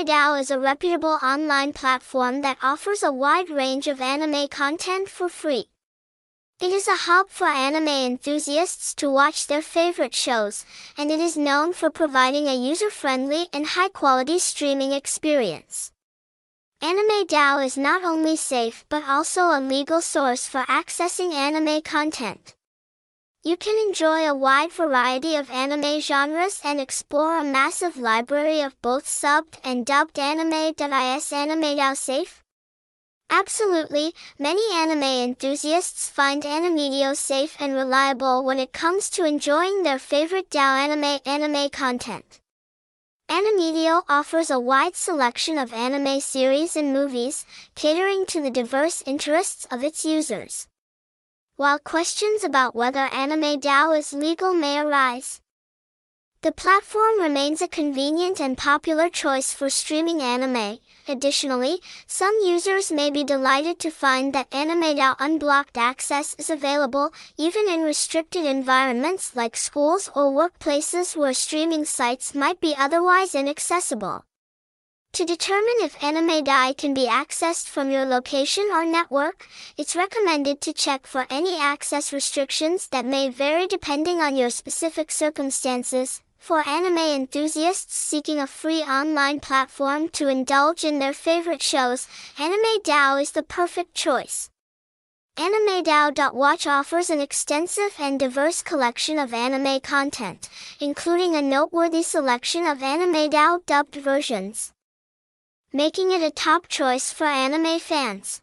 AnimeDAO is a reputable online platform that offers a wide range of anime content for free. It is a hub for anime enthusiasts to watch their favorite shows, and it is known for providing a user-friendly and high-quality streaming experience. Anime AnimeDAO is not only safe but also a legal source for accessing anime content. You can enjoy a wide variety of anime genres and explore a massive library of both subbed and dubbed anime. Is AnimeDAO safe? Absolutely, many anime enthusiasts find AnimeDAO safe and reliable when it comes to enjoying their favorite DAO anime anime content. AnimeDAO offers a wide selection of anime series and movies, catering to the diverse interests of its users while questions about whether AnimeDAO is legal may arise. The platform remains a convenient and popular choice for streaming anime. Additionally, some users may be delighted to find that AnimeDAO unblocked access is available, even in restricted environments like schools or workplaces where streaming sites might be otherwise inaccessible. To determine if AnimeDAO can be accessed from your location or network, it's recommended to check for any access restrictions that may vary depending on your specific circumstances. For anime enthusiasts seeking a free online platform to indulge in their favorite shows, Anime DAO is the perfect choice. AnimeDAO.watch offers an extensive and diverse collection of anime content, including a noteworthy selection of AnimeDAO dubbed versions making it a top choice for anime fans.